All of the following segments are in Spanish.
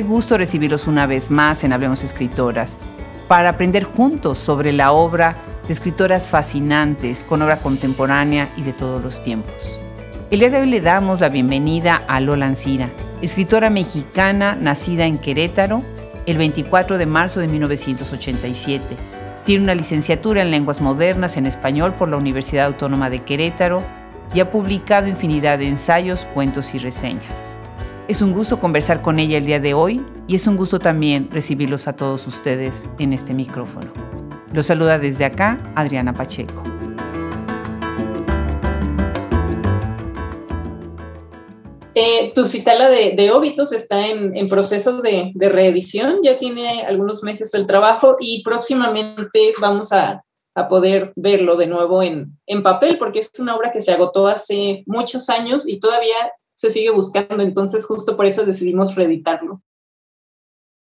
Qué gusto recibirlos una vez más en Hablemos Escritoras para aprender juntos sobre la obra de escritoras fascinantes con obra contemporánea y de todos los tiempos. El día de hoy le damos la bienvenida a Lola Ancira, escritora mexicana nacida en Querétaro el 24 de marzo de 1987. Tiene una licenciatura en lenguas modernas en español por la Universidad Autónoma de Querétaro y ha publicado infinidad de ensayos, cuentos y reseñas. Es un gusto conversar con ella el día de hoy y es un gusto también recibirlos a todos ustedes en este micrófono. Los saluda desde acá Adriana Pacheco. Eh, tu citala de, de Óbitos está en, proceso de, reedición, ya tiene algunos meses el trabajo y próximamente vamos a, poder verlo de nuevo en, en, papel, porque es una obra que se agotó hace muchos años y todavía se sigue buscando, entonces justo por eso decidimos reeditarlo.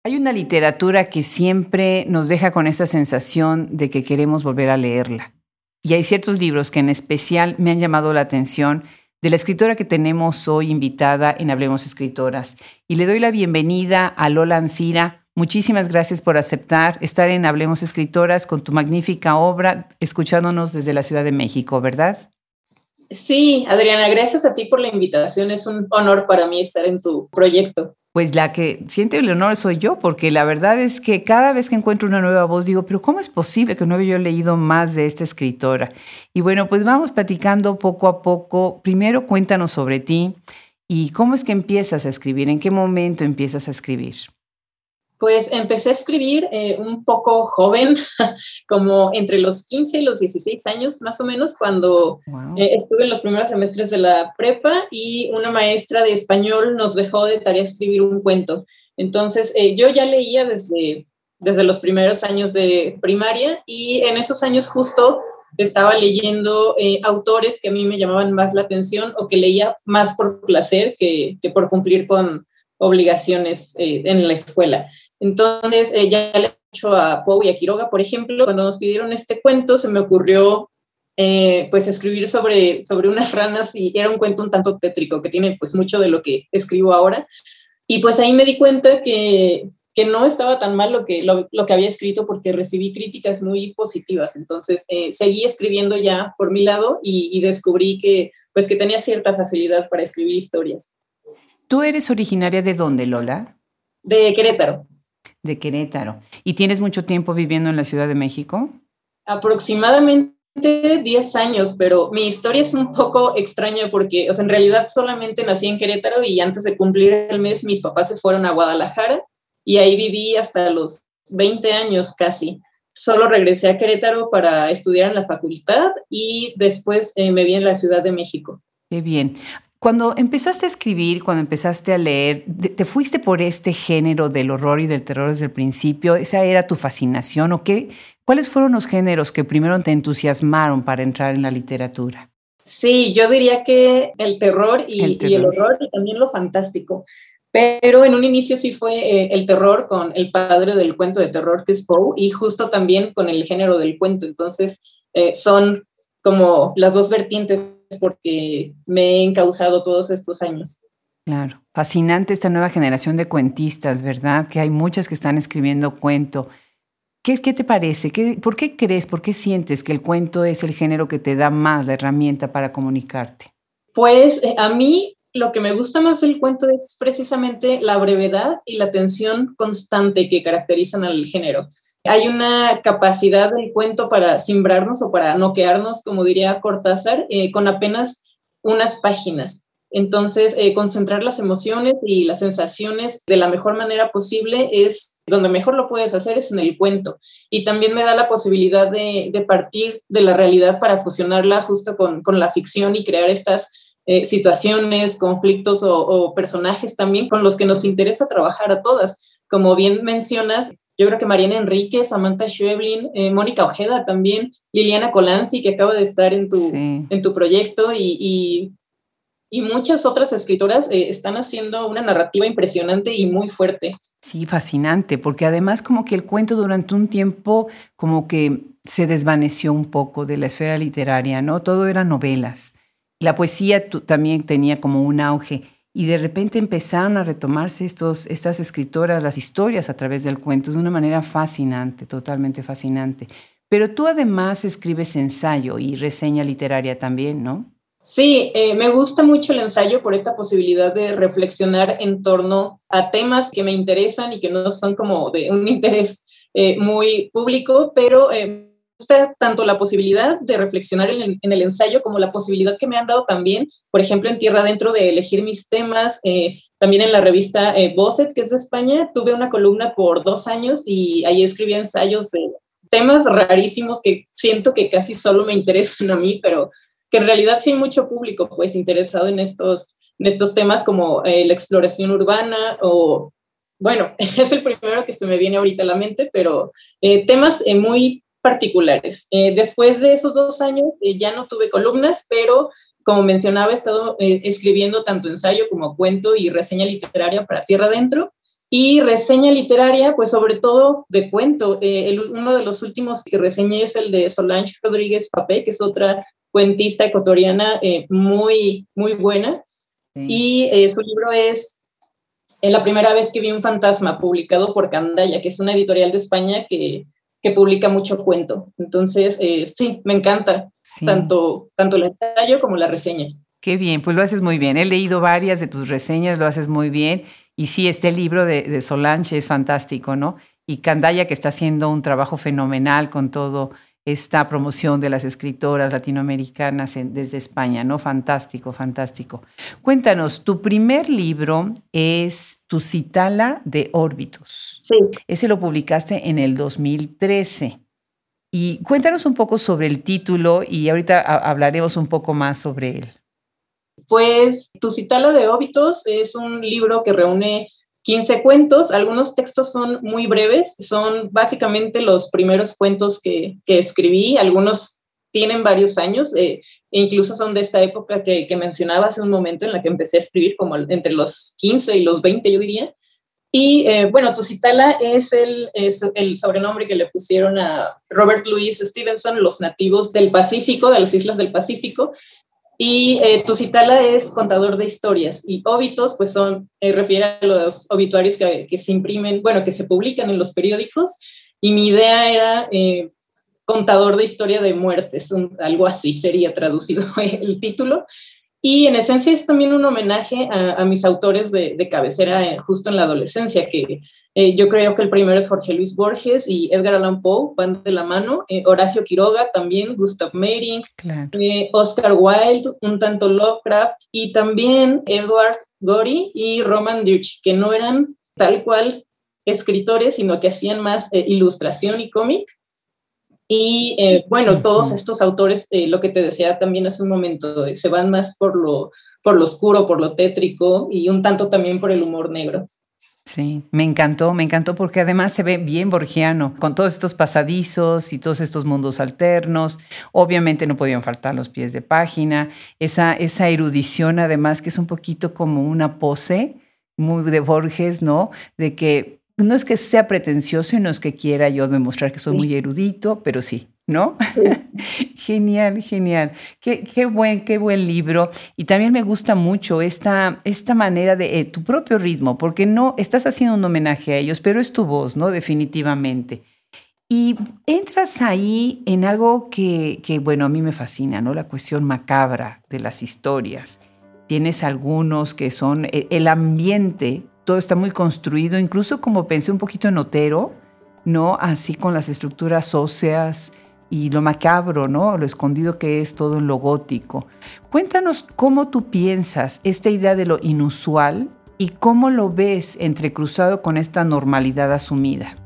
Hay una literatura que siempre nos deja con esa sensación de que queremos volver a leerla. Y hay ciertos libros que en especial me han llamado la atención de la escritora que tenemos hoy invitada en Hablemos Escritoras. Y le doy la bienvenida a Lola Ancira. Muchísimas gracias por aceptar estar en Hablemos Escritoras con tu magnífica obra, escuchándonos desde la Ciudad de México, ¿verdad? Sí, Adriana, gracias a ti por la invitación. Es un honor para mí estar en tu proyecto. Pues la que siente el honor soy yo, porque la verdad es que cada vez que encuentro una nueva voz digo, pero ¿cómo es posible que no haya yo leído más de esta escritora? Y bueno, pues vamos platicando poco a poco. Primero cuéntanos sobre ti y cómo es que empiezas a escribir, en qué momento empiezas a escribir. Pues empecé a escribir eh, un poco joven, como entre los 15 y los 16 años más o menos, cuando eh, estuve en los primeros semestres de la prepa y una maestra de español nos dejó de tarea escribir un cuento. Entonces eh, yo ya leía desde, desde los primeros años de primaria y en esos años justo estaba leyendo autores que a mí me llamaban más la atención o que leía más por placer que, que por cumplir con obligaciones en la escuela. Entonces, eh, ya le he hecho a Poe y a Quiroga, por ejemplo, cuando nos pidieron este cuento, se me ocurrió eh, pues escribir sobre, sobre unas ranas y era un cuento un tanto tétrico que tiene pues mucho de lo que escribo ahora. Y pues ahí me di cuenta que, que no estaba tan mal lo que, lo, que había escrito porque recibí críticas muy positivas. Entonces eh, seguí escribiendo ya por mi lado y, y, descubrí que pues que tenía cierta facilidad para escribir historias. ¿Tú eres originaria de dónde, Lola? De Querétaro de Querétaro. ¿Y tienes mucho tiempo viviendo en la Ciudad de México? Aproximadamente 10 años, pero mi historia es un poco extraña porque, o sea, en realidad solamente nací en Querétaro y antes de cumplir el mes mis papás se fueron a Guadalajara y ahí viví hasta los 20 años casi. Solo regresé a Querétaro para estudiar en la facultad y después eh, me vi en la Ciudad de México. Qué bien. Cuando empezaste a escribir, cuando empezaste a leer, ¿te fuiste por este género del horror y del terror desde el principio? ¿Esa era tu fascinación o qué? ¿Cuáles fueron los géneros que primero te entusiasmaron para entrar en la literatura? Sí, yo diría que el terror y el, horror y también lo fantástico. Pero en un inicio sí fue eh, el terror con el padre del cuento de terror que es Poe y justo también con el género del cuento. Entonces eh, son como las dos vertientes porque me he encausado todos estos años. Claro, fascinante esta nueva generación de cuentistas, ¿verdad? Que hay muchas que están escribiendo cuento. ¿Qué, qué te parece? ¿Qué, ¿Por qué crees, por qué sientes que el cuento es el género que te da más la herramienta para comunicarte? Pues eh, a mí lo que me gusta más del cuento es precisamente la brevedad y la tensión constante que caracterizan al género. Hay una capacidad del cuento para simbrarnos o para noquearnos, como diría Cortázar, eh, con apenas unas páginas. Entonces, eh, concentrar las emociones y las sensaciones de la mejor manera posible es donde mejor lo puedes hacer es en el cuento. Y también me da la posibilidad de, partir de la realidad para fusionarla justo con, la ficción y crear estas eh, situaciones, conflictos o, o, personajes también con los que nos interesa trabajar a todas como bien mencionas, yo creo que Mariana Enrique, Samantha Schweblin, eh, Mónica Ojeda también, Liliana Colanzi, que acaba de estar en tu, en tu proyecto, y, y, muchas otras escritoras eh, están haciendo una narrativa impresionante y muy fuerte. Sí, fascinante, porque además como que el cuento durante un tiempo como que se desvaneció un poco de la esfera literaria, ¿no? Todo eran novelas. La poesía también tenía como un auge. Y de repente empezaron a retomarse estos, estas escritoras, las historias a través del cuento de una manera fascinante, totalmente fascinante. Pero tú además escribes ensayo y reseña literaria también, ¿no? Sí, eh, me gusta mucho el ensayo por esta posibilidad de reflexionar en torno a temas que me interesan y que no son como de un interés eh, muy público, pero eh, gusta tanto la posibilidad de reflexionar en el, ensayo como la posibilidad que me han dado también, por ejemplo, en Tierra Adentro, de elegir mis temas. también en la revista Bosset, que es de España, tuve una columna por dos años y ahí escribí ensayos de temas rarísimos que siento que casi solo me interesan a mí, pero que en realidad sí hay mucho público pues interesado en estos, en estos temas como eh, la exploración urbana o, bueno, es el primero que se me viene ahorita a la mente, pero eh, temas eh, muy particulares. después de esos dos años ya no tuve columnas, pero como mencionaba, he estado escribiendo tanto ensayo como cuento y reseña literaria para Tierra Adentro. Y reseña literaria, pues sobre todo de cuento. uno de los últimos que reseñé es el de Solange Rodríguez Papé, que es otra cuentista ecuatoriana eh, muy, muy buena. Y eh, su libro es eh, La primera vez que vi un fantasma, publicado por Candaya, que es una editorial de España que, que publica mucho cuento. Entonces, sí, me encanta tanto, tanto el ensayo como la reseña. Qué bien, pues lo haces muy bien. He leído varias de tus reseñas, lo haces muy bien. Y sí, este libro de, de Solange es fantástico, ¿no? Y Candaya, que está haciendo un trabajo fenomenal con todo esta promoción de las escritoras latinoamericanas desde España, ¿no? Fantástico, fantástico. Cuéntanos, tu primer libro es Tu Citala de Órbitos. Sí. Ese lo publicaste en el 2013. Y cuéntanos un poco sobre el título y ahorita hablaremos un poco más sobre él. Pues Tu Citala de Órbitos es un libro que reúne 15 cuentos, algunos textos son muy breves, son básicamente los primeros cuentos que, escribí, algunos tienen varios años, eh, incluso son de esta época que, mencionaba hace un momento en la que empecé a escribir, como entre los 15 y los 20, yo diría. Y eh, bueno, Tusitala es el sobrenombre que le pusieron a Robert Louis Stevenson, los nativos del Pacífico, de las islas del Pacífico, y eh, Tusitala es contador de historias y óbitos, pues son, eh, refiere a los obituarios que, que, se imprimen, bueno, que se publican en los periódicos. Y mi idea era eh, contador de historia de muertes, algo así sería traducido el título. Y en esencia es también un homenaje a, mis autores de, cabecera eh, justo en la adolescencia, que eh, yo creo que el primero es Jorge Luis Borges y Edgar Allan Poe, van de la mano, eh, Horacio Quiroga también, Gustav Meyrink, Oscar Wilde, un tanto Lovecraft y también Edward Gorey y Roman Dirch, que no eran tal cual escritores, sino que hacían más ilustración y cómic, y eh, bueno, todos estos autores, eh, lo que te decía también hace un momento, eh, se van más por lo, por lo oscuro, por lo tétrico y un tanto también por el humor negro. Sí, me encantó, me encantó porque además se ve bien borgiano, con todos estos pasadizos y todos estos mundos alternos. Obviamente no podían faltar los pies de página, esa, esa erudición además que es un poquito como una pose muy de Borges, ¿no? De que no es que sea pretencioso y no es que quiera yo demostrar que soy muy erudito, pero sí, ¿no? genial, genial. Qué, qué, buen, qué buen libro. Y también me gusta mucho esta, esta manera de eh, tu propio ritmo, porque no estás haciendo un homenaje a ellos, pero es tu voz, ¿no? Definitivamente. Y entras ahí en algo que, que, bueno, a mí me fascina, ¿no? La cuestión macabra de las historias. Tienes algunos que son eh, el ambiente todo está muy construido, incluso como pensé un poquito en Otero, ¿no? Así con las estructuras óseas y lo macabro, ¿no? Lo escondido que es todo en lo gótico. Cuéntanos cómo tú piensas esta idea de lo inusual y cómo lo ves entrecruzado con esta normalidad asumida.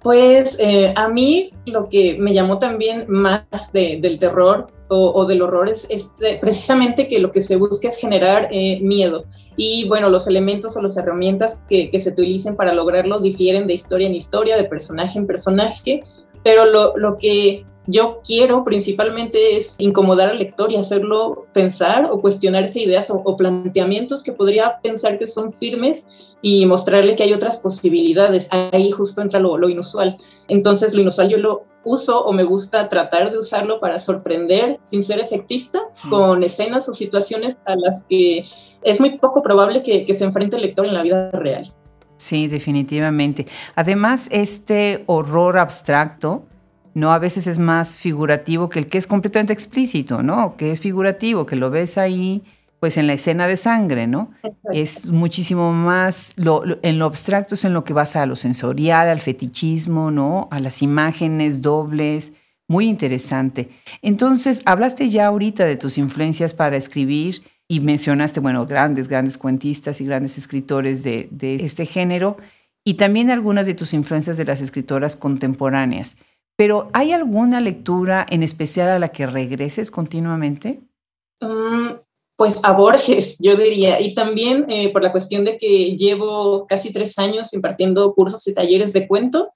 Pues eh, a mí lo que me llamó también más del terror o, del horror es, precisamente que lo que se busca es generar eh, miedo. Y bueno, los elementos o las herramientas que, se utilicen para lograrlo difieren de historia en historia, de personaje en personaje, pero lo, lo que yo quiero principalmente es incomodar al lector y hacerlo pensar o cuestionarse ideas o, planteamientos que podría pensar que son firmes y mostrarle que hay otras posibilidades. Ahí justo entra lo, lo inusual. Entonces lo inusual yo lo uso o me gusta tratar de usarlo para sorprender sin ser efectista mm. con escenas o situaciones a las que es muy poco probable que, que se enfrente el lector en la vida real. Sí, definitivamente. Además, este horror abstracto, ¿no? A veces es más figurativo que el que es completamente explícito, ¿no? Que es figurativo, que lo ves ahí, pues en la escena de sangre, ¿no? Es muchísimo más, en lo abstracto es en lo que vas a lo sensorial, al fetichismo, ¿no? A las imágenes dobles, muy interesante. Entonces, hablaste ya ahorita de tus influencias para escribir y mencionaste, bueno, grandes, grandes cuentistas y grandes escritores de, este género y también algunas de tus influencias de las escritoras contemporáneas. Pero ¿hay alguna lectura en especial a la que regreses continuamente? Mm, pues a Borges, yo diría, y también eh, por la cuestión de que llevo casi tres años impartiendo cursos y talleres de cuento,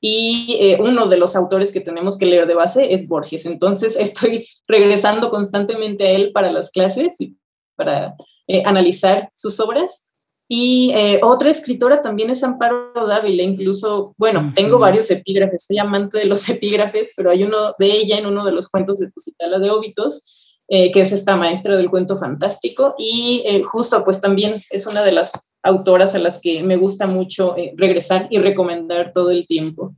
y eh, uno de los autores que tenemos que leer de base es Borges. Entonces estoy regresando constantemente a él para las clases para eh, analizar sus obras. Y eh, otra escritora también es Amparo Dávila, incluso, bueno, tengo varios epígrafes, soy amante de los epígrafes, pero hay uno de ella en uno de los cuentos de Pusitala de Óbitos, eh, que es esta maestra del cuento fantástico, y eh, justo pues también es una de las autoras a las que me gusta mucho regresar y recomendar todo el tiempo.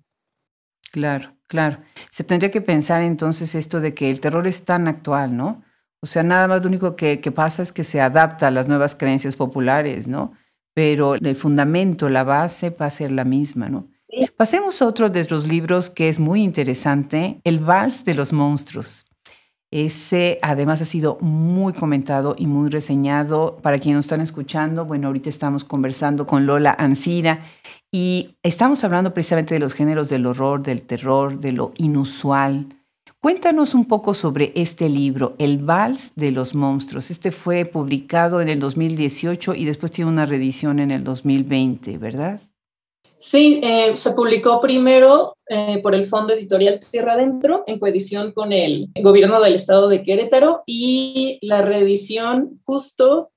Claro, claro. Se tendría que pensar entonces esto de que el terror es tan actual, ¿no? O sea, nada más lo único que, pasa es que se adapta a las nuevas creencias populares, ¿no? Pero el fundamento, la base va a ser la misma, ¿no? Pasemos a otro de los libros que es muy interesante, El Vals de los Monstruos. Ese además ha sido muy comentado y muy reseñado. Para quienes nos están escuchando, bueno, ahorita estamos conversando con Lola Ancira y estamos hablando precisamente de los géneros del horror, del terror, de lo inusual, Cuéntanos un poco sobre este libro, El Vals de los Monstruos. Este fue publicado en el 2018 y después tiene una reedición en el 2020, ¿verdad? Sí, eh, se publicó primero eh, por el Fondo Editorial Tierra Adentro en coedición con el gobierno del estado de Querétaro y la reedición justo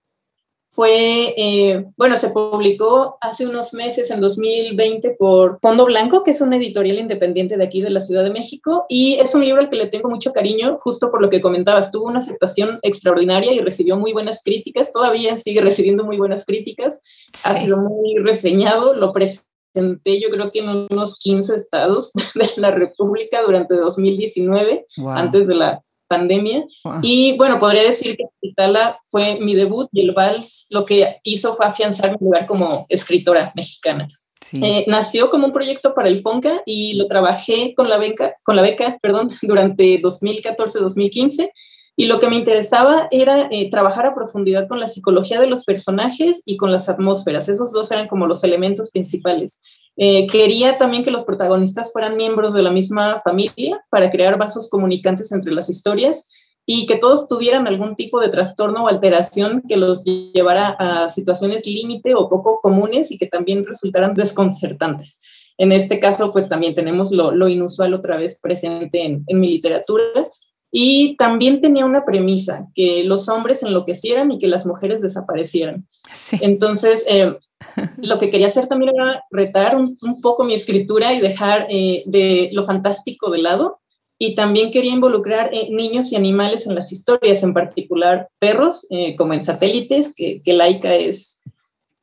fue, eh, bueno, se publicó hace unos meses, en 2020, por Fondo Blanco, que es una editorial independiente de aquí de la Ciudad de México, y es un libro al que le tengo mucho cariño, justo por lo que comentabas, tuvo una aceptación extraordinaria y recibió muy buenas críticas, todavía sigue recibiendo muy buenas críticas, ha sido muy reseñado, lo presenté yo creo que en unos 15 estados de la República durante 2019, antes de la pandemia. Y bueno, podría decir que Itala fue mi debut y el Vals lo que hizo fue afianzar mi lugar como escritora mexicana. Eh, nació como un proyecto para el FONCA y lo trabajé con la beca, con la beca perdón, durante 2014-2015 y lo que me interesaba era eh, trabajar a profundidad con la psicología de los personajes y con las atmósferas. Esos dos eran como los elementos principales. Eh, quería también que los protagonistas fueran miembros de la misma familia para crear vasos comunicantes entre las historias y que todos tuvieran algún tipo de trastorno o alteración que los llevara a situaciones límite o poco comunes y que también resultaran desconcertantes. En este caso, pues también tenemos lo, inusual otra vez presente en, en mi literatura y también tenía una premisa, que los hombres enloquecieran y que las mujeres desaparecieran. Entonces, eh, lo que quería hacer también era retar un, poco mi escritura y dejar eh, de lo fantástico de lado. Y también quería involucrar eh, niños y animales en las historias, en particular perros, como en satélites, que, que Laika es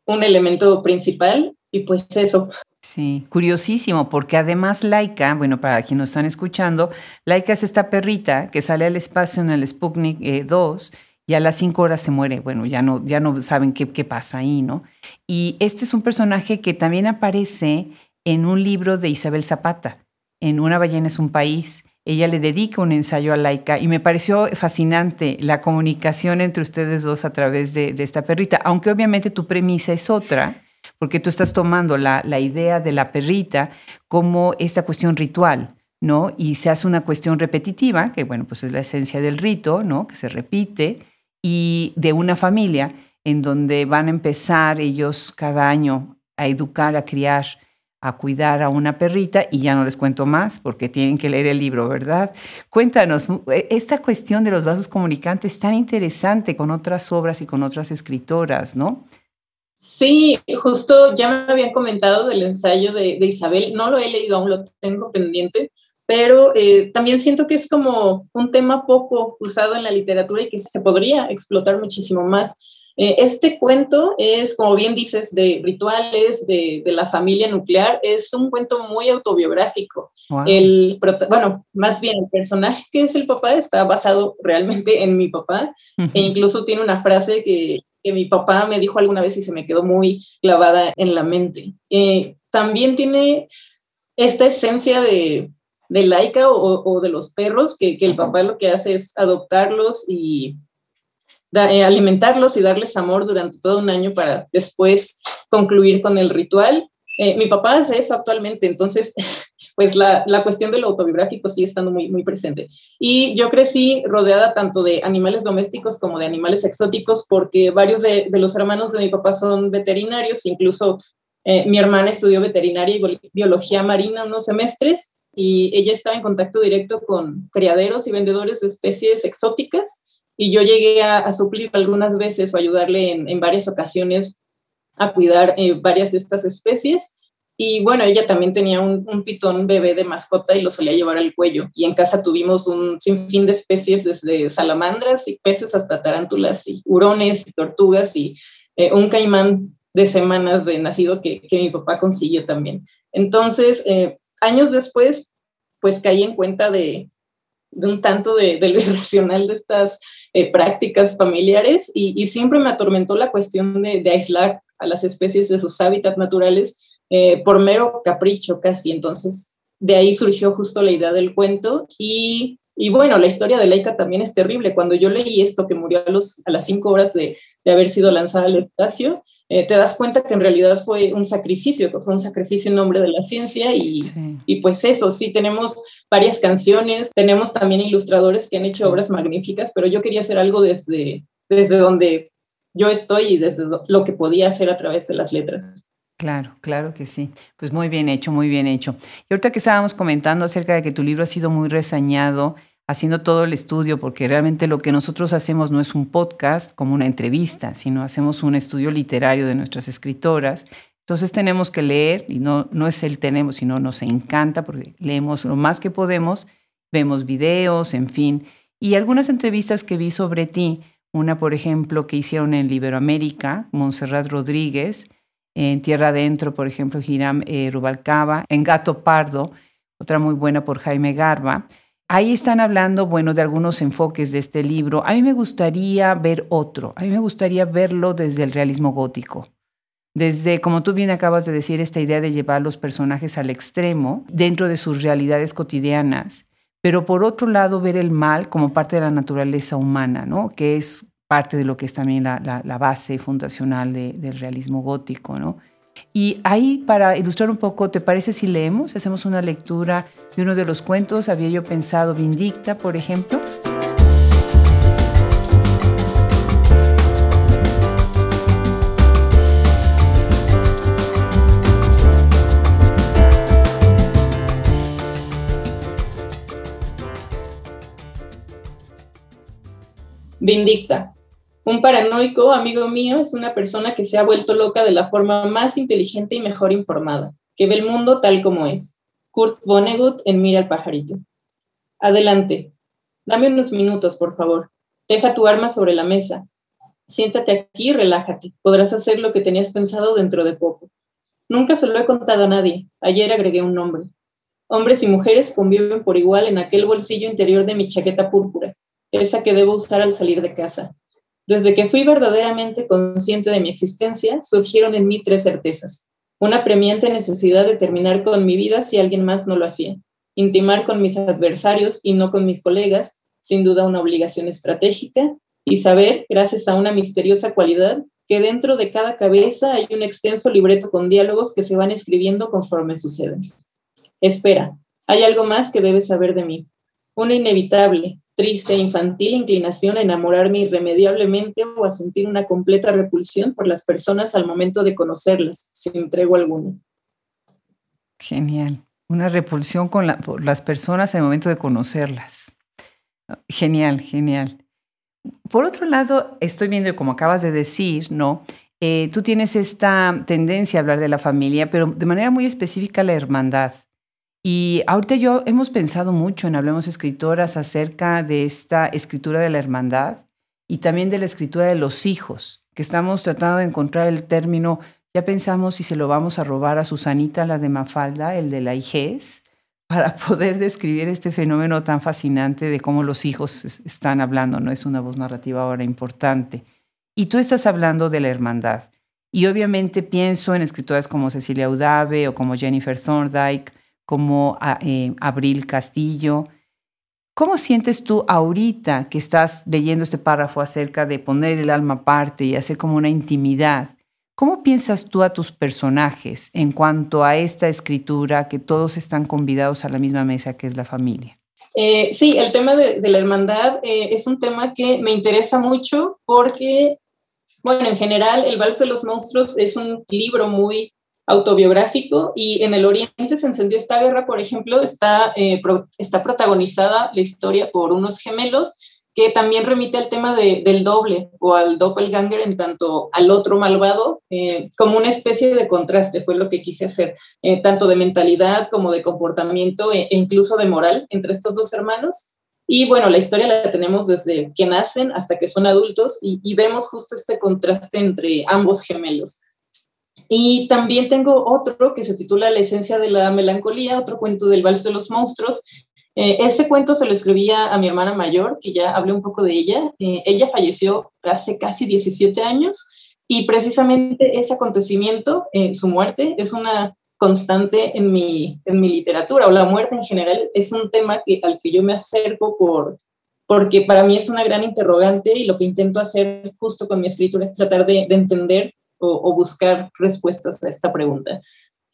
un elemento principal. Y pues eso. Sí, curiosísimo, porque además Laika, bueno, para quienes nos están escuchando, Laika es esta perrita que sale al espacio en el Sputnik 2 eh, y a las 5 horas se muere. Bueno, ya no, ya no saben qué, pasa ahí, ¿no? Y este es un personaje que también aparece en un libro de Isabel Zapata, en Una ballena es un país. Ella le dedica un ensayo a Laika y me pareció fascinante la comunicación entre ustedes dos a través de esta perrita, aunque obviamente tu premisa es otra porque tú estás tomando la, idea de la perrita como esta cuestión ritual, ¿no? Y se hace una cuestión repetitiva, que bueno, pues es la esencia del rito, ¿no? Que se repite, y de una familia en donde van a empezar ellos cada año a educar, a criar a cuidar a una perrita y ya no les cuento más porque tienen que leer el libro, ¿verdad? Cuéntanos, eh, esta cuestión de los vasos comunicantes tan interesante con otras obras y con otras escritoras, ¿no? Sí, justo ya me habían comentado del ensayo de, Isabel, no lo he leído aún, lo tengo pendiente, pero eh, también siento que es como un tema poco usado en la literatura y que se podría explotar muchísimo más. Eh, este cuento es, como bien dices, de rituales, de, la familia nuclear, es un cuento muy autobiográfico. El, bueno, más bien el personaje que es el papá está basado realmente en mi papá e incluso tiene una frase que, mi papá me dijo alguna vez y se me quedó muy clavada en la mente. Eh, también tiene esta esencia de, de laica o, de los perros, que, que el papá lo que hace es adoptarlos y eh, alimentarlos y darles amor durante todo un año para después concluir con el ritual. Eh, mi papá hace eso actualmente, entonces, pues la, la, cuestión de lo autobiográfico sigue estando muy, muy presente. Y yo crecí rodeada tanto de animales domésticos como de animales exóticos, porque varios de, los hermanos de mi papá son veterinarios, incluso eh, mi hermana estudió veterinaria y biología marina unos semestres, y ella estaba en contacto directo con criaderos y vendedores de especies exóticas y yo llegué a, suplir algunas veces o ayudarle en, varias ocasiones a cuidar eh, varias de estas especies. Y bueno, ella también tenía un, pitón bebé de mascota y lo solía llevar al cuello. Y en casa tuvimos un sinfín de especies, desde salamandras y peces hasta tarántulas y hurones y tortugas y eh, un caimán de semanas de nacido que, que, mi papá consiguió también. Entonces, eh, años después, pues caí en cuenta de, un tanto de, de, lo irracional de estas eh, prácticas familiares y, siempre me atormentó la cuestión de, aislar a las especies de sus hábitats naturales eh, por mero capricho casi. Entonces, de ahí surgió justo la idea del cuento y, y bueno, la historia de Laika también es terrible. Cuando yo leí esto, que murió a, los, a las cinco horas de, de haber sido lanzada al espacio, eh, te das cuenta que en realidad fue un sacrificio, que fue un sacrificio en nombre de la ciencia y, y, pues eso, sí, tenemos varias canciones, tenemos también ilustradores que han hecho obras magníficas, pero yo quería hacer algo desde, desde donde yo estoy y desde lo que podía hacer a través de las letras. Claro, claro que sí. Pues muy bien hecho, muy bien hecho. Y ahorita que estábamos comentando acerca de que tu libro ha sido muy resañado, haciendo todo el estudio, porque realmente lo que nosotros hacemos no es un podcast como una entrevista, sino hacemos un estudio literario de nuestras escritoras. Entonces tenemos que leer, y no, no es el tenemos, sino nos encanta, porque leemos lo más que podemos, vemos videos, en fin. Y algunas entrevistas que vi sobre ti, una por ejemplo que hicieron en Iberoamérica, Montserrat Rodríguez, en Tierra Adentro, por ejemplo, Hiram eh, Rubalcaba, en Gato Pardo, otra muy buena por Jaime Garba. Ahí están hablando, bueno, de algunos enfoques de este libro. A mí me gustaría ver otro. A mí me gustaría verlo desde el realismo gótico. Desde, como tú bien acabas de decir, esta idea de llevar los personajes al extremo dentro de sus realidades cotidianas, pero por otro lado ver el mal como parte de la naturaleza humana, ¿no? Que es parte de lo que es también la, base fundacional del realismo gótico, ¿no? Y ahí, para ilustrar un poco, ¿te parece si leemos? Hacemos una lectura de uno de los cuentos. Había yo pensado Vindicta, por ejemplo. Vindicta. Un paranoico, amigo mío, es una persona que se ha vuelto loca de la forma más inteligente y mejor informada, que ve el mundo tal como es. Kurt Vonnegut en Mira al pajarito. Adelante. Dame unos minutos, por favor. Deja tu arma sobre la mesa. Siéntate aquí y relájate. Podrás hacer lo que tenías pensado dentro de poco. Nunca se lo he contado a nadie. Ayer agregué un nombre. Hombres y mujeres conviven por igual en aquel bolsillo interior de mi chaqueta púrpura, esa que debo usar al salir de casa. Desde que fui verdaderamente consciente de mi existencia, surgieron en mí tres certezas. Una premiante necesidad de terminar con mi vida si alguien más no lo hacía. Intimar con mis adversarios y no con mis colegas, sin duda una obligación estratégica. Y saber, gracias a una misteriosa cualidad, que dentro de cada cabeza hay un extenso libreto con diálogos que se van escribiendo conforme suceden. Espera, hay algo más que debes saber de mí. Una inevitable, triste e infantil inclinación a enamorarme irremediablemente o a sentir una completa repulsión por las personas al momento de conocerlas, sin tregua alguna. Genial. Una repulsión con las personas el momento de conocerlas. Genial, genial. Por otro lado, estoy viendo, como acabas de decir, ¿no? Eh, tú tienes esta tendencia a hablar de la familia, pero de manera muy específica la hermandad. Y ahorita yo hemos pensado mucho en Hablemos Escritoras acerca de esta escritura de la hermandad y también de la escritura de los hijos, que estamos tratando de encontrar el término, ya pensamos si se lo vamos a robar a Susanita, la de Mafalda, el de la IGES, para poder describir este fenómeno tan fascinante de cómo los hijos están hablando, no es una voz narrativa ahora importante. Y tú estás hablando de la hermandad. Y obviamente pienso en escritoras como Cecilia Udave o como Jennifer Thorndike, como ah, eh, Abril Castillo. ¿Cómo sientes tú ahorita que estás leyendo este párrafo acerca de poner el alma aparte y hacer como una intimidad? ¿Cómo piensas tú a tus personajes en cuanto a esta escritura que todos están convidados a la misma mesa que es la familia? Eh, sí, el tema de, la hermandad eh, es un tema que me interesa mucho porque, bueno, en general, El Vals de los Monstruos es un libro muy autobiográfico y en el Oriente se encendió esta guerra, por ejemplo, está, eh, está protagonizada la historia por unos gemelos que también remite al tema del doble o al doppelganger en tanto al otro malvado, eh, como una especie de contraste, fue lo que quise hacer, eh, tanto de mentalidad como de comportamiento e, e, incluso de moral entre estos dos hermanos. Y bueno, la historia la tenemos desde que nacen hasta que son adultos y vemos justo este contraste entre ambos gemelos. Y también tengo otro que se titula La esencia de la melancolía, otro cuento del vals de los monstruos. Eh, ese cuento se lo escribía a mi hermana mayor, que ya hablé un poco de ella. Eh, ella falleció hace casi 17 años y precisamente ese acontecimiento, eh, su muerte, es una constante en mi, en mi literatura, o la muerte en general es un tema que, al que yo me acerco por, porque para mí es una gran interrogante y lo que intento hacer justo con mi escritura es tratar de, de entender o, buscar respuestas a esta pregunta.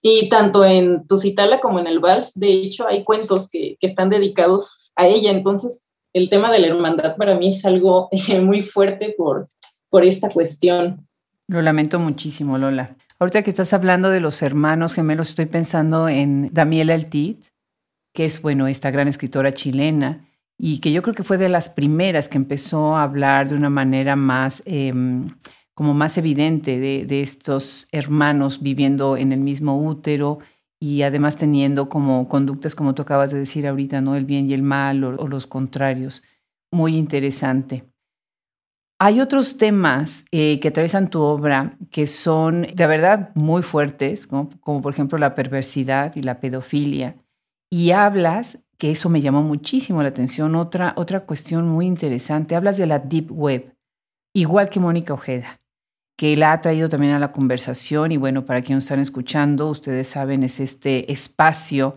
Y tanto en Tusitala como en el Vals, de hecho, hay cuentos que, que, están dedicados a ella. Entonces, el tema de la hermandad para mí es algo muy fuerte por, por esta cuestión. Lo lamento muchísimo, Lola. Ahorita que estás hablando de los hermanos gemelos, estoy pensando en Damiela Altit, que es, bueno, esta gran escritora chilena y que yo creo que fue de las primeras que empezó a hablar de una manera más... Em, como más evidente de, estos hermanos viviendo en el mismo útero y además teniendo como conductas, como tú acabas de decir ahorita, ¿no? El bien y el mal o, los contrarios. Muy interesante. Hay otros temas eh, que atraviesan tu obra que son de verdad muy fuertes, como por ejemplo la perversidad y la pedofilia. Y hablas, que eso me llamó muchísimo la atención, otra, otra cuestión muy interesante, hablas de la Deep Web, igual que Mónica Ojeda que la ha traído también a la conversación y bueno, para quienes están escuchando, ustedes saben, es este espacio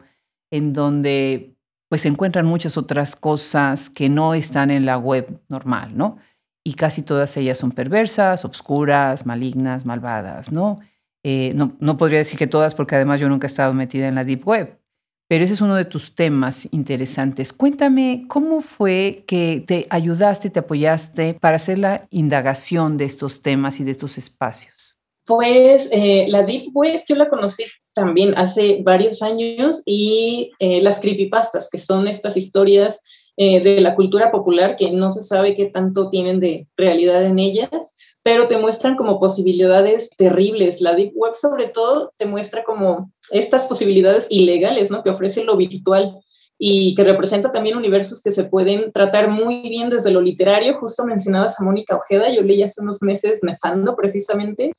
en donde pues se encuentran muchas otras cosas que no están en la web normal, ¿no? Y casi todas ellas son perversas, obscuras, malignas, malvadas, ¿no? Eh, no, no podría decir que todas, porque además yo nunca he estado metida en la Deep Web, pero ese es uno de tus temas interesantes. Cuéntame cómo fue que te ayudaste, te apoyaste para hacer la indagación de estos temas y de estos espacios. Pues eh, la Deep Web yo la conocí también hace varios años y eh, las creepypastas, que son estas historias eh, de la cultura popular que no se sabe qué tanto tienen de realidad en ellas, pero te muestran como posibilidades terribles. La Deep Web sobre todo te muestra como estas posibilidades ilegales, ¿no? Que ofrece lo virtual y que representa también universos que se pueden tratar muy bien desde lo literario. Justo mencionabas a Mónica Ojeda, yo leí hace unos meses Nefando precisamente.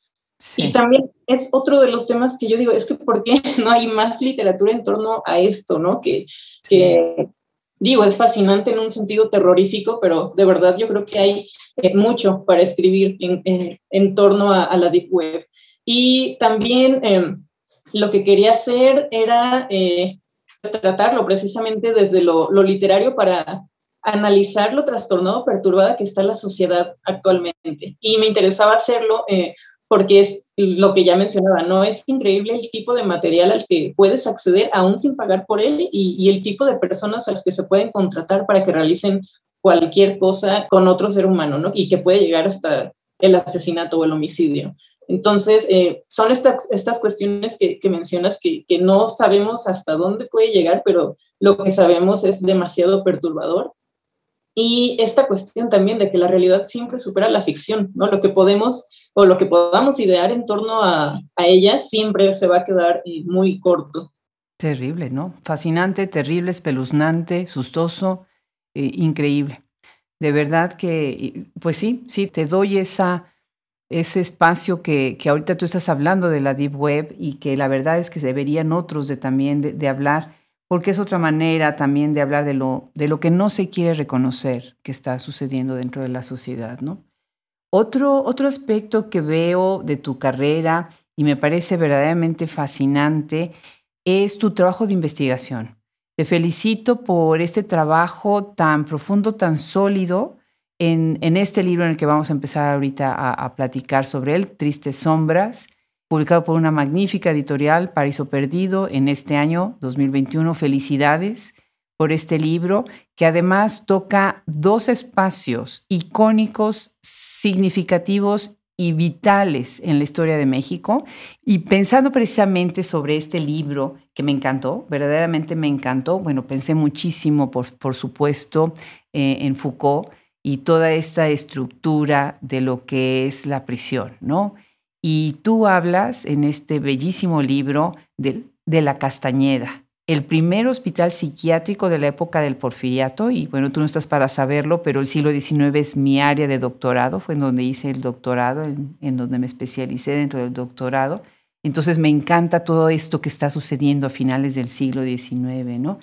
Y también es otro de los temas que yo digo, es que ¿por qué no hay más literatura en torno a esto, ¿no? Que, que digo, es fascinante en un sentido terrorífico, pero de verdad yo creo que hay eh, mucho para escribir en, torno a, la Deep Web. Y también em, lo que quería hacer era eh, pues, tratarlo precisamente desde lo, lo, literario para analizar lo trastornado, perturbada que está la sociedad actualmente. Y me interesaba hacerlo eh, porque es lo que ya mencionaba, ¿no? Es increíble el tipo de material al que puedes acceder aún sin pagar por él y, el tipo de personas a las que se pueden contratar para que realicen cualquier cosa con otro ser humano, ¿no? Y que puede llegar hasta el asesinato o el homicidio. Entonces, eh, son estas, estas cuestiones que, mencionas que, que, no sabemos hasta dónde puede llegar, pero lo que sabemos es demasiado perturbador. Y esta cuestión también de que la realidad siempre supera la ficción, ¿no? Lo que podemos o lo que podamos idear en torno a, a ella siempre se va a quedar eh, muy corto. Terrible, ¿no? Fascinante, terrible, espeluznante, sustoso, eh, increíble. De verdad que, pues sí, sí, te doy esa, ese espacio que, que, ahorita tú estás hablando de la Deep Web y que la verdad es que deberían otros de también de, hablar, porque es otra manera también de hablar de lo, de lo que no se quiere reconocer que está sucediendo dentro de la sociedad, ¿no? Otro, otro aspecto que veo de tu carrera y me parece verdaderamente fascinante es tu trabajo de investigación. Te felicito por este trabajo tan profundo, tan sólido en, este libro en el que vamos a empezar ahorita a, platicar sobre él, Tristes Sombras, publicado por una magnífica editorial, Paraíso Perdido, en este año 2021. Felicidades por este libro, que además toca dos espacios icónicos, significativos y vitales en la historia de México. Y pensando precisamente sobre este libro que me encantó, verdaderamente me encantó, bueno, pensé muchísimo, por, por supuesto, eh, en Foucault y toda esta estructura de lo que es la prisión, ¿no? Y tú hablas en este bellísimo libro de, de la Castañeda, el primer hospital psiquiátrico de la época del porfiriato, y bueno, tú no estás para saberlo, pero el siglo XIX es mi área de doctorado, fue en donde hice el doctorado, en, donde me especialicé dentro del doctorado. Entonces me encanta todo esto que está sucediendo a finales del siglo XIX, ¿no?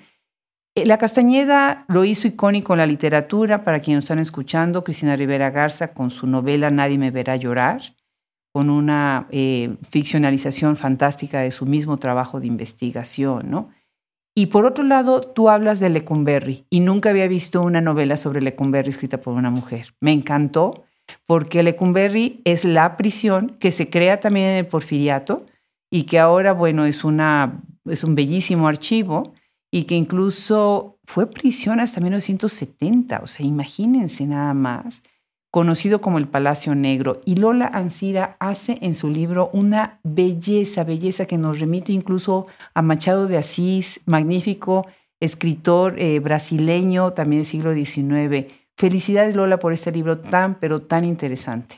Eh, la Castañeda lo hizo icónico en la literatura, para quienes están escuchando, Cristina Rivera Garza con su novela Nadie me verá llorar, con una eh, ficcionalización fantástica de su mismo trabajo de investigación, ¿no? Y por otro lado, tú hablas de Lecumberri y nunca había visto una novela sobre Lecumberri escrita por una mujer. Me encantó porque Lecumberri es la prisión que se crea también en el porfiriato y que ahora, bueno, es, una, es un bellísimo archivo y que incluso fue prisión hasta 1970. O sea, imagínense nada más conocido como el Palacio Negro. Y Lola Ancira hace en su libro una belleza, belleza que nos remite incluso a Machado de Asís, magnífico escritor eh, brasileño también del siglo XIX. Felicidades Lola por este libro tan, pero tan interesante.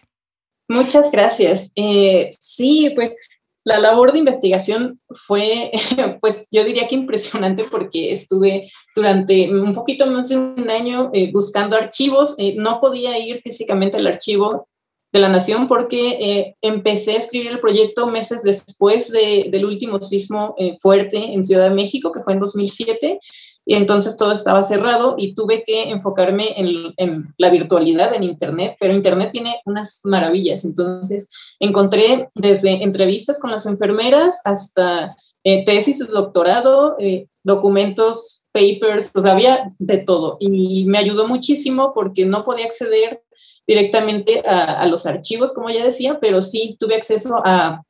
Muchas gracias. Eh, sí, pues la labor de investigación fue, pues yo diría que impresionante porque estuve durante un poquito más de un año eh, buscando archivos. Eh, no podía ir físicamente al archivo de la Nación porque eh, empecé a escribir el proyecto meses después del último sismo fuerte en Ciudad de México, que fue en 2007 y entonces todo estaba cerrado y tuve que enfocarme en, la virtualidad, en Internet, pero Internet tiene unas maravillas. Entonces encontré desde entrevistas con las enfermeras hasta eh, tesis de doctorado, eh, documentos, papers, o había de todo. Y me ayudó muchísimo porque no podía acceder directamente a los archivos, como ya decía, pero sí tuve acceso a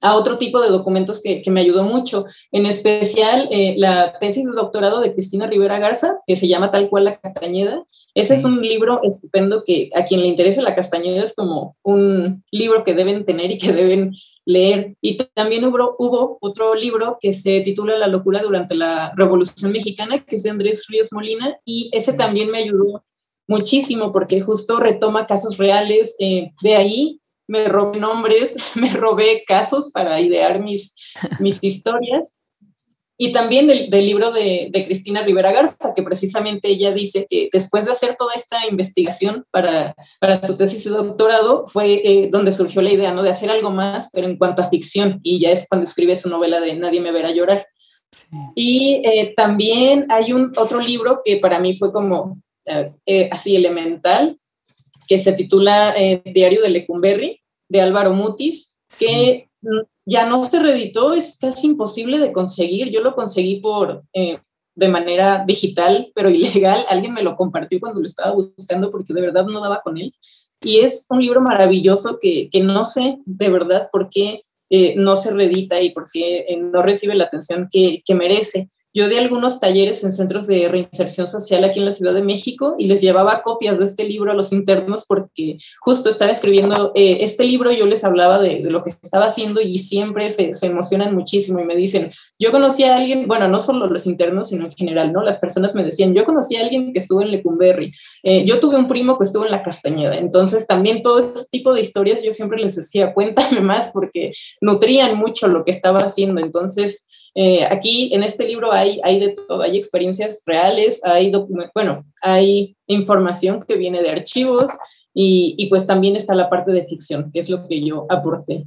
a otro tipo de documentos que, me ayudó mucho, en especial eh, la tesis de doctorado de Cristina Rivera Garza, que se llama tal cual La Castañeda. Ese es un libro estupendo que a quien le interese La Castañeda es como un libro que deben tener y que deben leer. Y también hubo, hubo otro libro que se titula La locura durante la Revolución Mexicana, que es de Andrés Ríos Molina, y ese también me ayudó muchísimo porque justo retoma casos reales. Eh, de ahí me robé nombres, me robé casos para idear mis, mis historias. Y también del, libro de, Cristina Rivera Garza, que precisamente ella dice que después de hacer toda esta investigación para, para su tesis de doctorado, fue eh, donde surgió la idea ¿no? de hacer algo más, pero en cuanto a ficción, y ya es cuando escribe su novela de Nadie me verá llorar. Y eh, también hay un otro libro que para mí fue como eh, así elemental, que se titula Diario de Lecumberri, de Álvaro Mutis, que ya no se reeditó, es casi imposible de conseguir. Yo lo conseguí por, eh, de manera digital, pero ilegal. Alguien me lo compartió cuando lo estaba buscando porque de verdad no daba con él. Y es un libro maravilloso que, que no sé de verdad por qué eh, no se reedita y por qué eh, no recibe la atención que, que, merece. Yo di algunos talleres en centros de reinserción social aquí en la Ciudad de México y les llevaba copias de este libro a los internos porque justo estaba escribiendo eh, este libro, yo les hablaba de, lo que estaba haciendo y siempre se, emocionan muchísimo y me dicen, yo conocí a alguien, bueno, no solo los internos, sino en general, ¿no? Las personas me decían, yo conocí a alguien que estuvo en Lecumberri, eh, yo tuve un primo que estuvo en La Castañeda, entonces también todo ese tipo de historias yo siempre les decía, cuéntame más porque nutrían mucho lo que estaba haciendo, entonces eh, aquí en este libro hay, hay de todo, hay experiencias reales, hay bueno, hay información que viene de archivos y, y, pues también está la parte de ficción, que es lo que yo aporté.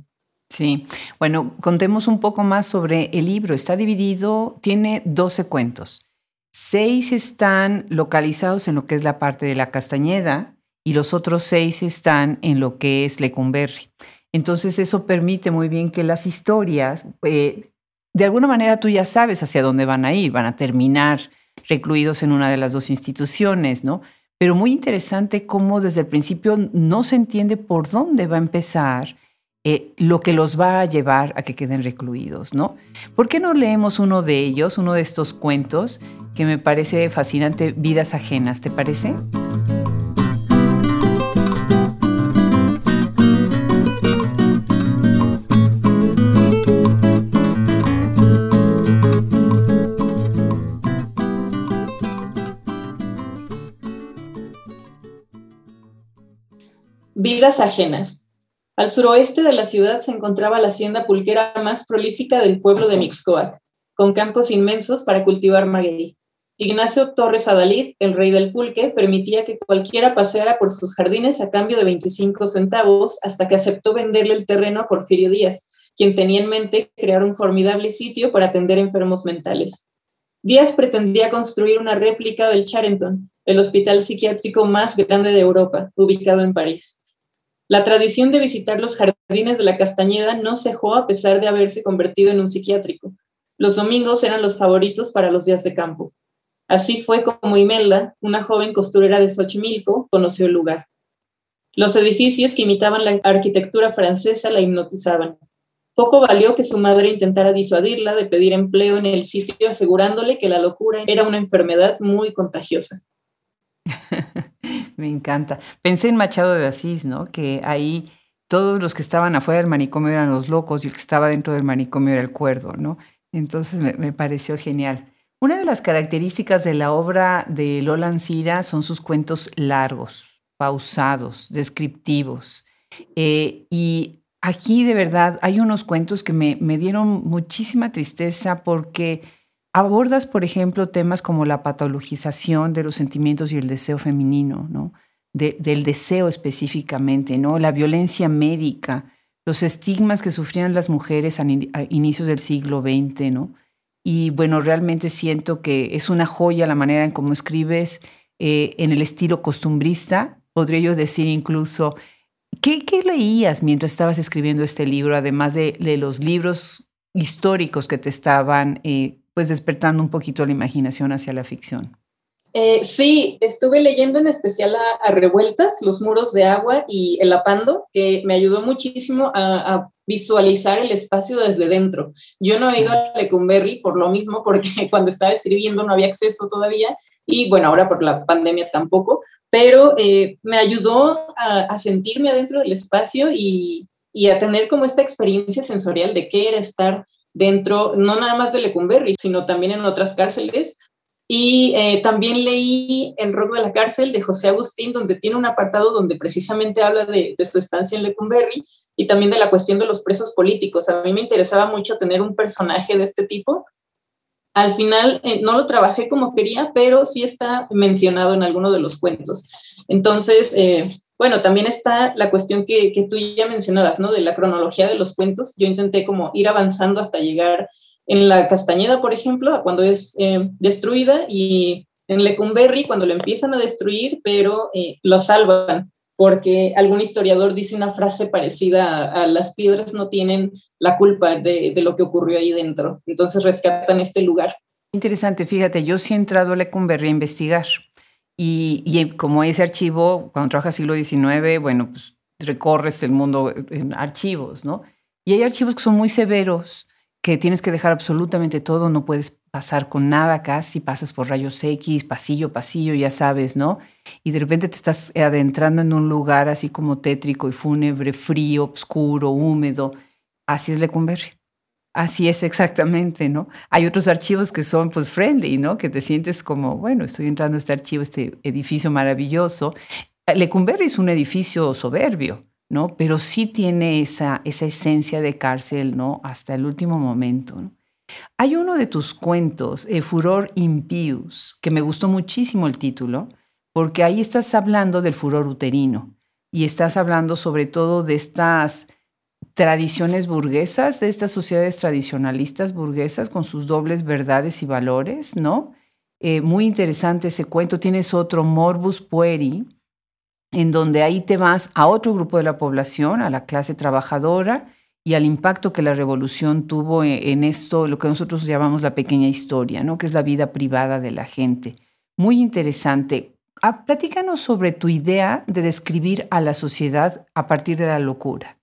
Sí, bueno, contemos un poco más sobre el libro. Está dividido, tiene 12 cuentos. Seis están localizados en lo que es la parte de la Castañeda y los otros seis están en lo que es Lecumberri. Entonces eso permite muy bien que las historias eh, de alguna manera tú ya sabes hacia dónde van a ir, van a terminar recluidos en una de las dos instituciones, ¿no? Pero muy interesante cómo desde el principio no se entiende por dónde va a empezar eh, lo que los va a llevar a que queden recluidos, ¿no? ¿Por qué no leemos uno de ellos, uno de estos cuentos que me parece fascinante, Vidas Ajenas, ¿te parece? Vidas ajenas. Al suroeste de la ciudad se encontraba la hacienda pulquera más prolífica del pueblo de Mixcoac, con campos inmensos para cultivar maguey. Ignacio Torres Adalid, el rey del pulque, permitía que cualquiera paseara por sus jardines a cambio de 25 centavos hasta que aceptó venderle el terreno a Porfirio Díaz, quien tenía en mente crear un formidable sitio para atender enfermos mentales. Díaz pretendía construir una réplica del Charenton, el hospital psiquiátrico más grande de Europa, ubicado en París. La tradición de visitar los jardines de la Castañeda no cejó a pesar de haberse convertido en un psiquiátrico. Los domingos eran los favoritos para los días de campo. Así fue como Imelda, una joven costurera de Xochimilco, conoció el lugar. Los edificios que imitaban la arquitectura francesa la hipnotizaban. Poco valió que su madre intentara disuadirla de pedir empleo en el sitio, asegurándole que la locura era una enfermedad muy contagiosa. Me encanta. Pensé en Machado de Asís, ¿no? Que ahí todos los que estaban afuera del manicomio eran los locos y el que estaba dentro del manicomio era el cuerdo, ¿no? Entonces me, pareció genial. Una de las características de la obra de Lola Ancira son sus cuentos largos, pausados, descriptivos. Eh, y aquí de verdad hay unos cuentos que me, me dieron muchísima tristeza porque Abordas, por ejemplo, temas como la patologización de los sentimientos y el deseo femenino, ¿no? del deseo específicamente, ¿no? La violencia médica, los estigmas que sufrían las mujeres a, inicios del siglo XX, ¿no? Y bueno, realmente siento que es una joya la manera en cómo escribes eh, en el estilo costumbrista, podría yo decir incluso. ¿Qué, leías mientras estabas escribiendo este libro, además de, los libros históricos que te estaban eh, pues despertando un poquito la imaginación hacia la ficción. Eh, sí, estuve leyendo en especial a, Revueltas, Los muros de agua y El apando, que me ayudó muchísimo a, visualizar el espacio desde dentro. Yo no he ido a Lecumberri por lo mismo, porque cuando estaba escribiendo no había acceso todavía y bueno, ahora por la pandemia tampoco, pero eh, me ayudó a, sentirme adentro del espacio y, y a tener como esta experiencia sensorial de qué era estar dentro, no nada más de Lecumberri, sino también en otras cárceles. Y eh, también leí El robo de la cárcel de José Agustín, donde tiene un apartado donde precisamente habla de, su estancia en Lecumberri y también de la cuestión de los presos políticos. A mí me interesaba mucho tener un personaje de este tipo al final eh, no lo trabajé como quería, pero sí está mencionado en alguno de los cuentos. Entonces, eh, bueno, también está la cuestión que, tú ya mencionabas, ¿no? De la cronología de los cuentos. Yo intenté como ir avanzando hasta llegar en la Castañeda, por ejemplo, a cuando es eh, destruida y en Lecumberri cuando lo empiezan a destruir, pero lo salvan porque algún historiador dice una frase parecida a, las piedras no tienen la culpa de, lo que ocurrió ahí dentro. Entonces rescatan este lugar. Interesante, fíjate, yo sí he entrado a Lecumberri a investigar y, como ese archivo, cuando trabajas siglo XIX, bueno, pues recorres el mundo en archivos, ¿no? Y hay archivos que son muy severos que tienes que dejar absolutamente todo, no puedes pasar con nada casi, pasas por rayos X, pasillo, pasillo, ya sabes, ¿no? Y de repente te estás adentrando en un lugar así como tétrico y fúnebre, frío, oscuro, húmedo. Así es Lecumberri. Así es exactamente, ¿no? Hay otros archivos que son pues friendly, ¿no? Que te sientes como, bueno, estoy entrando a este archivo, este edificio maravilloso. Lecumberri es un edificio soberbio, ¿no? Pero sí tiene esa, esa esencia de cárcel, ¿no? Hasta el último momento, Hay uno de tus cuentos, eh, Furor Impius, que me gustó muchísimo el título, porque ahí estás hablando del furor uterino y estás hablando sobre todo de estas tradiciones burguesas, de estas sociedades tradicionalistas burguesas con sus dobles verdades y valores, ¿no? Eh, muy interesante ese cuento. Tienes otro, Morbus Pueri, en donde ahí te vas a otro grupo de la población, a la clase trabajadora y al impacto que la revolución tuvo e, en esto, lo que nosotros llamamos la pequeña historia, ¿no? que es la vida privada de la gente. Muy interesante. Ah, platícanos sobre tu idea de describir a la sociedad a partir de la locura.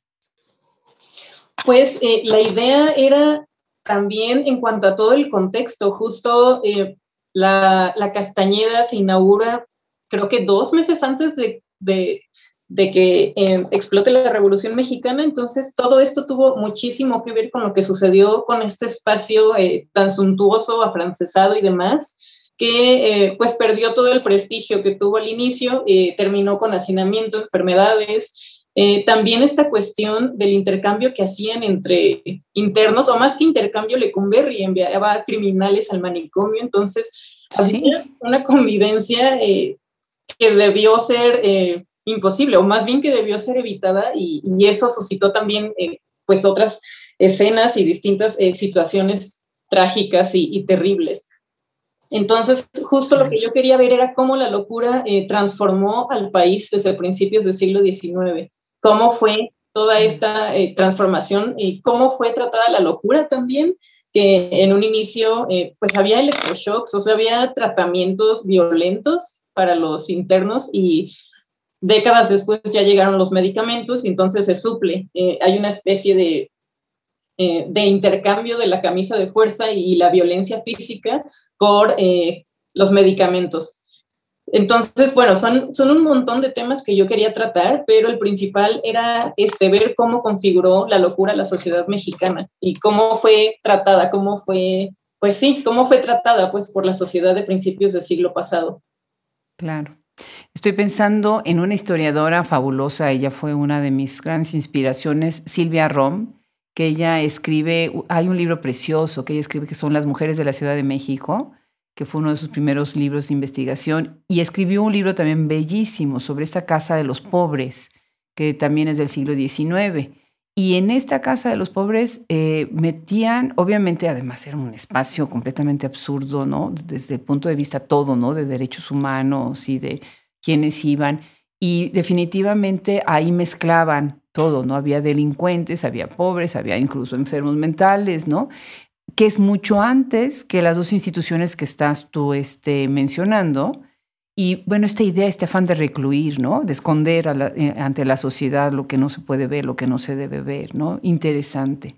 Pues eh, la idea era también en cuanto a todo el contexto, justo eh, la, la Castañeda se inaugura creo que dos meses antes de, de, que eh, explote la Revolución Mexicana. Entonces, todo esto tuvo muchísimo que ver con lo que sucedió con este espacio eh, tan suntuoso, afrancesado y demás, que eh, pues perdió todo el prestigio que tuvo al inicio, terminó con hacinamiento, enfermedades. También esta cuestión del intercambio que hacían entre internos, o más que intercambio, Lecumberri enviaba criminales al manicomio, entonces había una convivencia que debió ser eh, imposible, o más bien que debió ser evitada, y, eso suscitó también eh, pues otras escenas y distintas eh, situaciones trágicas y, terribles. Entonces, justo lo que yo quería ver era cómo la locura transformó al país desde principios del siglo XIX, cómo fue toda esta transformación y cómo fue tratada la locura también, que en un inicio pues había electroshocks, o sea, había tratamientos violentos para los internos y décadas después ya llegaron los medicamentos y entonces se suple. Eh, hay una especie de, eh, de, intercambio de la camisa de fuerza y la violencia física por eh, los medicamentos. Entonces, bueno, son, un montón de temas que yo quería tratar, pero el principal era este, ver cómo configuró la locura la sociedad mexicana y cómo fue tratada, cómo fue, pues sí, cómo fue tratada pues por la sociedad de principios del siglo pasado. Claro. Estoy pensando en una historiadora fabulosa, ella fue una de mis grandes inspiraciones, Silvia Rom, que ella escribe, hay un libro precioso que ella escribe que son Las mujeres de la Ciudad de México, que fue uno de sus primeros libros de investigación, y escribió un libro también bellísimo sobre esta casa de los pobres, que también es del siglo XIX. Y en esta casa de los pobres eh, metían, obviamente, además era un espacio completamente absurdo, ¿no? Desde el punto de vista todo, ¿no? De derechos humanos y de quiénes iban. Y definitivamente ahí mezclaban todo, ¿no? Había delincuentes, había pobres, había incluso enfermos mentales, ¿no? Que es mucho antes que las dos instituciones que estás tú este, mencionando, y bueno, esta idea, este afán de recluir, ¿no? De esconder eh, ante la sociedad lo que no se puede ver, lo que no se debe ver, ¿no? Interesante.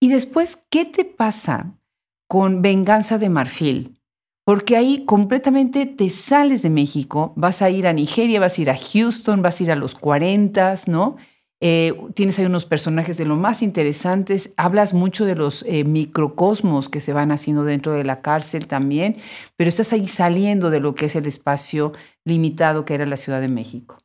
Y después, ¿qué te pasa con Venganza de Marfil? Porque ahí completamente te sales de México, vas a ir a Nigeria, vas a ir a Houston, vas a ir a los 40, ¿no? Eh, tienes ahí unos personajes de lo más interesantes, hablas mucho de los eh, microcosmos que se van haciendo dentro de la cárcel también, pero estás ahí saliendo de lo que es el espacio limitado que era la Ciudad de México.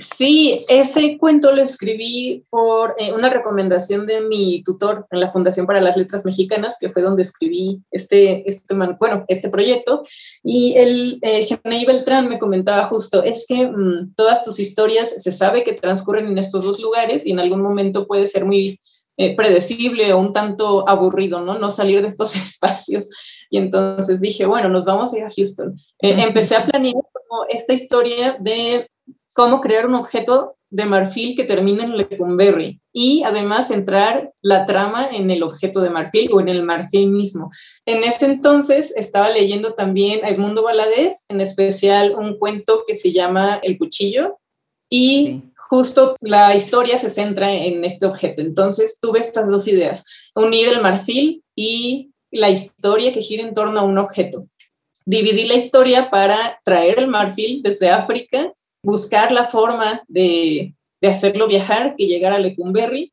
Sí, ese cuento lo escribí por eh, una recomendación de mi tutor en la Fundación para las Letras Mexicanas, que fue donde escribí este, este, bueno, este proyecto. Y el eh, Beltrán me comentaba justo, es que mm, todas tus historias se sabe que transcurren en estos dos lugares y en algún momento puede ser muy eh, predecible o un tanto aburrido, ¿no? No salir de estos espacios. Y entonces dije, bueno, nos vamos a ir a Houston. Eh, empecé a planear como esta historia de cómo crear un objeto de marfil que termine en Lecumberri y además centrar la trama en el objeto de marfil o en el marfil mismo. En ese entonces estaba leyendo también a Edmundo Valadez, en especial un cuento que se llama El Cuchillo y justo la historia se centra en este objeto. Entonces tuve estas dos ideas, unir el marfil y la historia que gira en torno a un objeto. Dividí la historia para traer el marfil desde África, buscar la forma de, de hacerlo viajar, que llegara a Lecumberri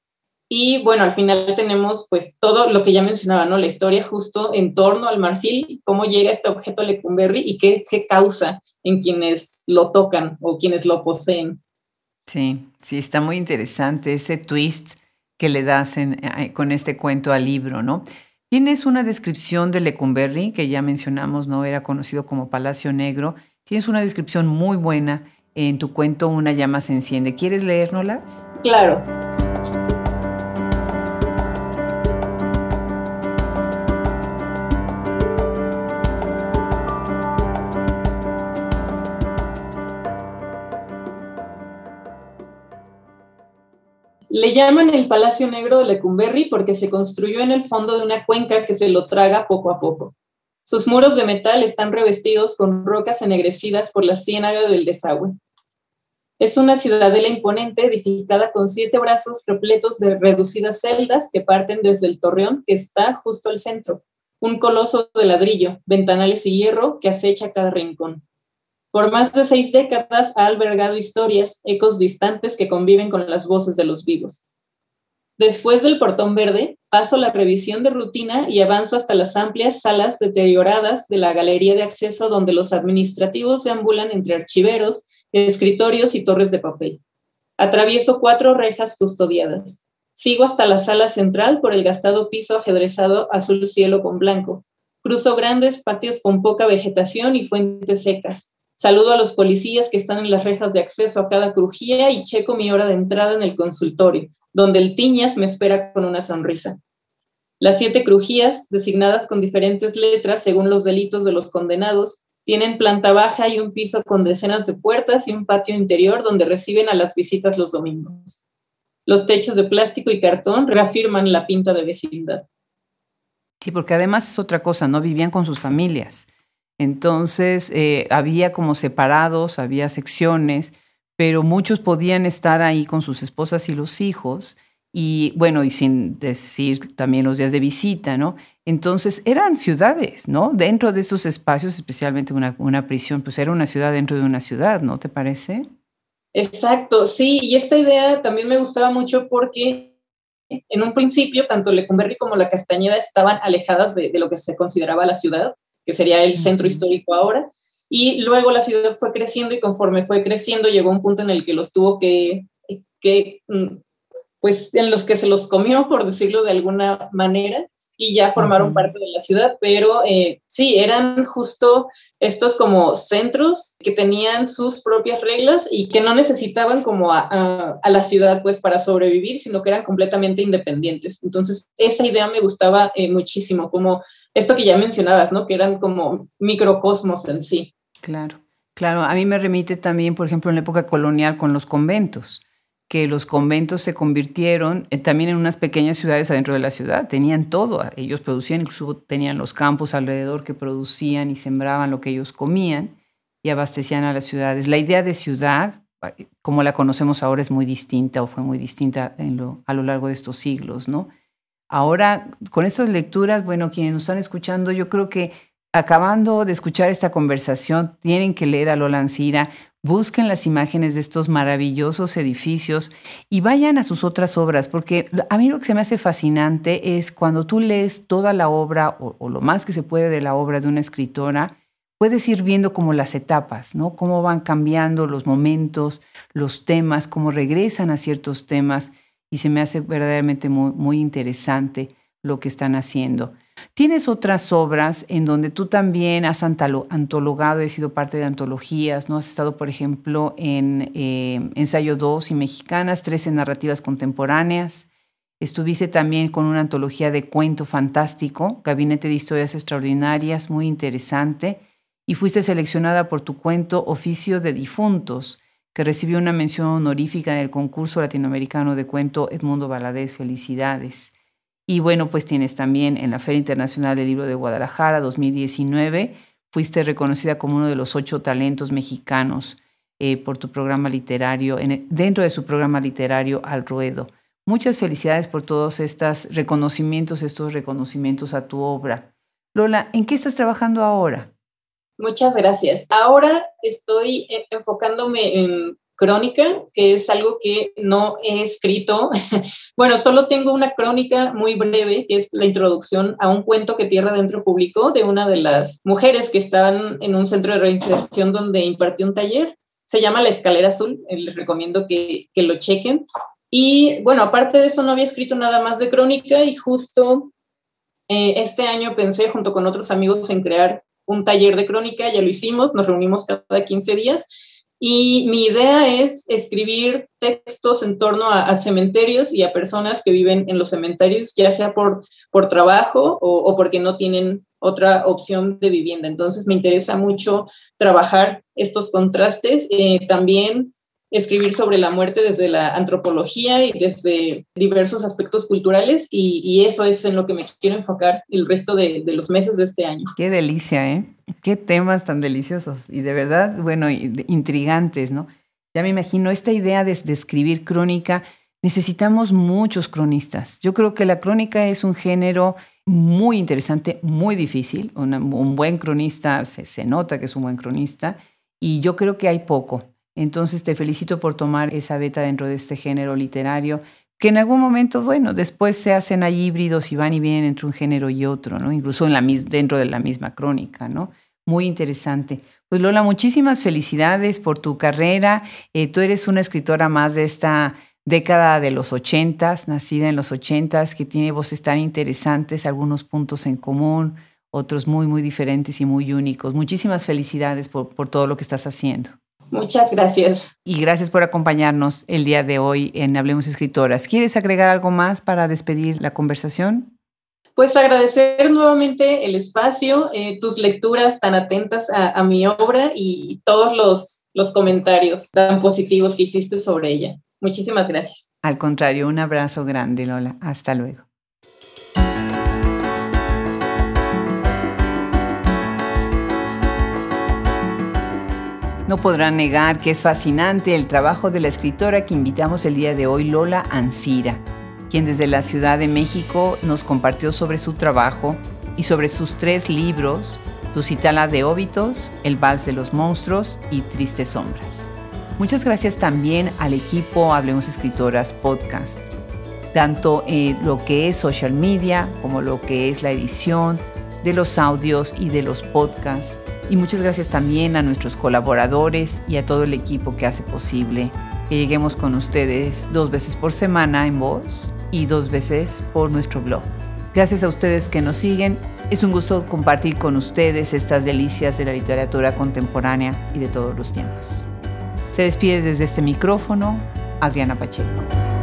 y bueno, al final tenemos pues todo lo que ya mencionaba, ¿no? La historia justo en torno al marfil, cómo llega este objeto a Lecumberri y qué, qué causa en quienes lo tocan o quienes lo poseen. Sí, sí, está muy interesante ese twist que le das eh, con este cuento al libro, ¿no? Tienes una descripción de Lecumberri, que ya mencionamos, ¿no? Era conocido como Palacio Negro. Tienes una descripción muy buena en tu cuento Una llama se enciende. ¿Quieres leérnoslas? Claro. Le llaman el Palacio Negro de Lecumberri porque se construyó en el fondo de una cuenca que se lo traga poco a poco. Sus muros de metal están revestidos con rocas ennegrecidas por la ciénaga del desagüe. Es una ciudadela imponente edificada con siete brazos repletos de reducidas celdas que parten desde el torreón que está justo al centro, un coloso de ladrillo, ventanales y hierro que acecha cada rincón. Por más de seis décadas ha albergado historias, ecos distantes que conviven con las voces de los vivos. Después del portón verde, paso la revisión de rutina y avanzo hasta las amplias salas deterioradas de la galería de acceso donde los administrativos deambulan entre archiveros, escritorios y torres de papel. Atravieso cuatro rejas custodiadas. Sigo hasta la sala central por el gastado piso ajedrezado azul cielo con blanco. Cruzo grandes patios con poca vegetación y fuentes secas. Saludo a los policías que están en las rejas de acceso a cada crujía y checo mi hora de entrada en el consultorio, donde el Tiñas me espera con una sonrisa. Las siete crujías, designadas con diferentes letras según los delitos de los condenados, tienen planta baja y un piso con decenas de puertas y un patio interior donde reciben a las visitas los domingos. Los techos de plástico y cartón reafirman la pinta de vecindad. Sí, porque además es otra cosa, ¿no? Vivían con sus familias. Entonces, eh, había como separados, había secciones, pero muchos podían estar ahí con sus esposas y los hijos, y bueno, y sin decir también los días de visita, ¿no? Entonces, eran ciudades, ¿no? Dentro de estos espacios, especialmente una, una prisión, pues era una ciudad dentro de una ciudad, ¿no te parece? Exacto, sí, y esta idea también me gustaba mucho porque en un principio tanto Lecumberri como la Castañeda estaban alejadas de, de, lo que se consideraba la ciudad, que sería el centro histórico ahora. Y luego la ciudad fue creciendo y conforme fue creciendo llegó un punto en el que los tuvo que, que mm, pues en los que se los comió, por decirlo de alguna manera, y ya formaron parte de la ciudad, pero eh, sí, eran justo estos como centros que tenían sus propias reglas y que no necesitaban como a, la ciudad pues para sobrevivir, sino que eran completamente independientes. Entonces, esa idea me gustaba eh, muchísimo, como esto que ya mencionabas, ¿no? Que eran como microcosmos en sí. Claro, claro. A mí me remite también, por ejemplo, en la época colonial con los conventos que los conventos se convirtieron eh, también en unas pequeñas ciudades adentro de la ciudad. Tenían todo. Ellos producían, incluso tenían los campos alrededor que producían y sembraban lo que ellos comían y abastecían a las ciudades. La idea de ciudad, eh, como la conocemos ahora, es muy distinta o fue muy distinta a lo largo de estos siglos, ¿no? Ahora, con estas lecturas, bueno, quienes nos están escuchando, yo creo que acabando de escuchar esta conversación, tienen que leer a Lola Ancira busquen las imágenes de estos maravillosos edificios y vayan a sus otras obras, porque a mí lo que se me hace fascinante es cuando tú lees toda la obra o, lo más que se puede de la obra de una escritora, puedes ir viendo como las etapas, ¿no? Cómo van cambiando los momentos, los temas, cómo regresan a ciertos temas y se me hace verdaderamente muy, muy interesante lo que están haciendo. Tienes otras obras en donde tú también has antologado, has sido parte de antologías, ¿no? Has estado, por ejemplo, en eh, Ensayo 2 y Mexicanas, 13 narrativas contemporáneas. Estuviste también con una antología de cuento fantástico, Gabinete de Historias Extraordinarias, muy interesante. Y fuiste seleccionada por tu cuento Oficio de Difuntos, que recibió una mención honorífica en el concurso latinoamericano de cuento Edmundo Valadez. Felicidades. Y bueno, pues tienes también en la Feria Internacional del Libro de Guadalajara 2019, fuiste reconocida como uno de los ocho talentos mexicanos eh, por tu programa literario, dentro de su programa literario Al Ruedo. Muchas felicidades por todos estos reconocimientos, estos reconocimientos a tu obra. Lola, ¿en qué estás trabajando ahora? Muchas gracias. Ahora estoy eh, enfocándome en crónica, que es algo que no he escrito. bueno, solo tengo una crónica muy breve, que es la introducción a un cuento que Tierra Adentro publicó de una de las mujeres que estaban en un centro de reinserción donde impartió un taller. Se llama La Escalera Azul, eh, les recomiendo que, que lo chequen. Y bueno, aparte de eso, no había escrito nada más de crónica y justo eh, este año pensé junto con otros amigos en crear un taller de crónica, ya lo hicimos, nos reunimos cada 15 días y mi idea es escribir textos en torno a, cementerios y a personas que viven en los cementerios, ya sea por, por trabajo o, porque no tienen otra opción de vivienda. Entonces me interesa mucho trabajar estos contrastes. Eh, también escribir sobre la muerte desde la antropología y desde diversos aspectos culturales y, eso es en lo que me quiero enfocar el resto de, los meses de este año. Qué delicia, ¿eh? Qué temas tan deliciosos y de verdad, bueno, intrigantes, ¿no? Ya me imagino esta idea de, escribir crónica. Necesitamos muchos cronistas. Yo creo que la crónica es un género muy interesante, muy difícil. un buen cronista, se, se nota que es un buen cronista y yo creo que hay poco. Entonces te felicito por tomar esa beta dentro de este género literario, que en algún momento, bueno, después se hacen ahí híbridos y van y vienen entre un género y otro, ¿no? Incluso en la, dentro de la misma crónica, ¿no? Muy interesante. Pues Lola, muchísimas felicidades por tu carrera. Eh, tú eres una escritora más de esta década de los ochentas, nacida en los ochentas, que tiene voces tan interesantes, algunos puntos en común, otros muy, muy diferentes y muy únicos. Muchísimas felicidades por todo lo que estás haciendo. Muchas gracias. Y gracias por acompañarnos el día de hoy en Hablemos Escritoras. ¿Quieres agregar algo más para despedir la conversación? Pues agradecer nuevamente el espacio, eh, tus lecturas tan atentas a, mi obra y todos los, los comentarios tan positivos que hiciste sobre ella. Muchísimas gracias. Al contrario, un abrazo grande, Lola. Hasta luego. No podrán negar que es fascinante el trabajo de la escritora que invitamos el día de hoy, Lola Ancira, quien desde la Ciudad de México nos compartió sobre su trabajo y sobre sus tres libros, Tusitala de Óbitos, El Vals de los Monstruos y Tristes Sombras. Muchas gracias también al equipo Hablemos Escritoras Podcast, tanto en lo que es social media como lo que es la edición de los audios y de los podcasts y muchas gracias también a nuestros colaboradores y a todo el equipo que hace posible que lleguemos con ustedes dos veces por semana en voz y dos veces por nuestro blog. Gracias a ustedes que nos siguen. Es un gusto compartir con ustedes estas delicias de la literatura contemporánea y de todos los tiempos. Se despide desde este micrófono Adriana Pacheco.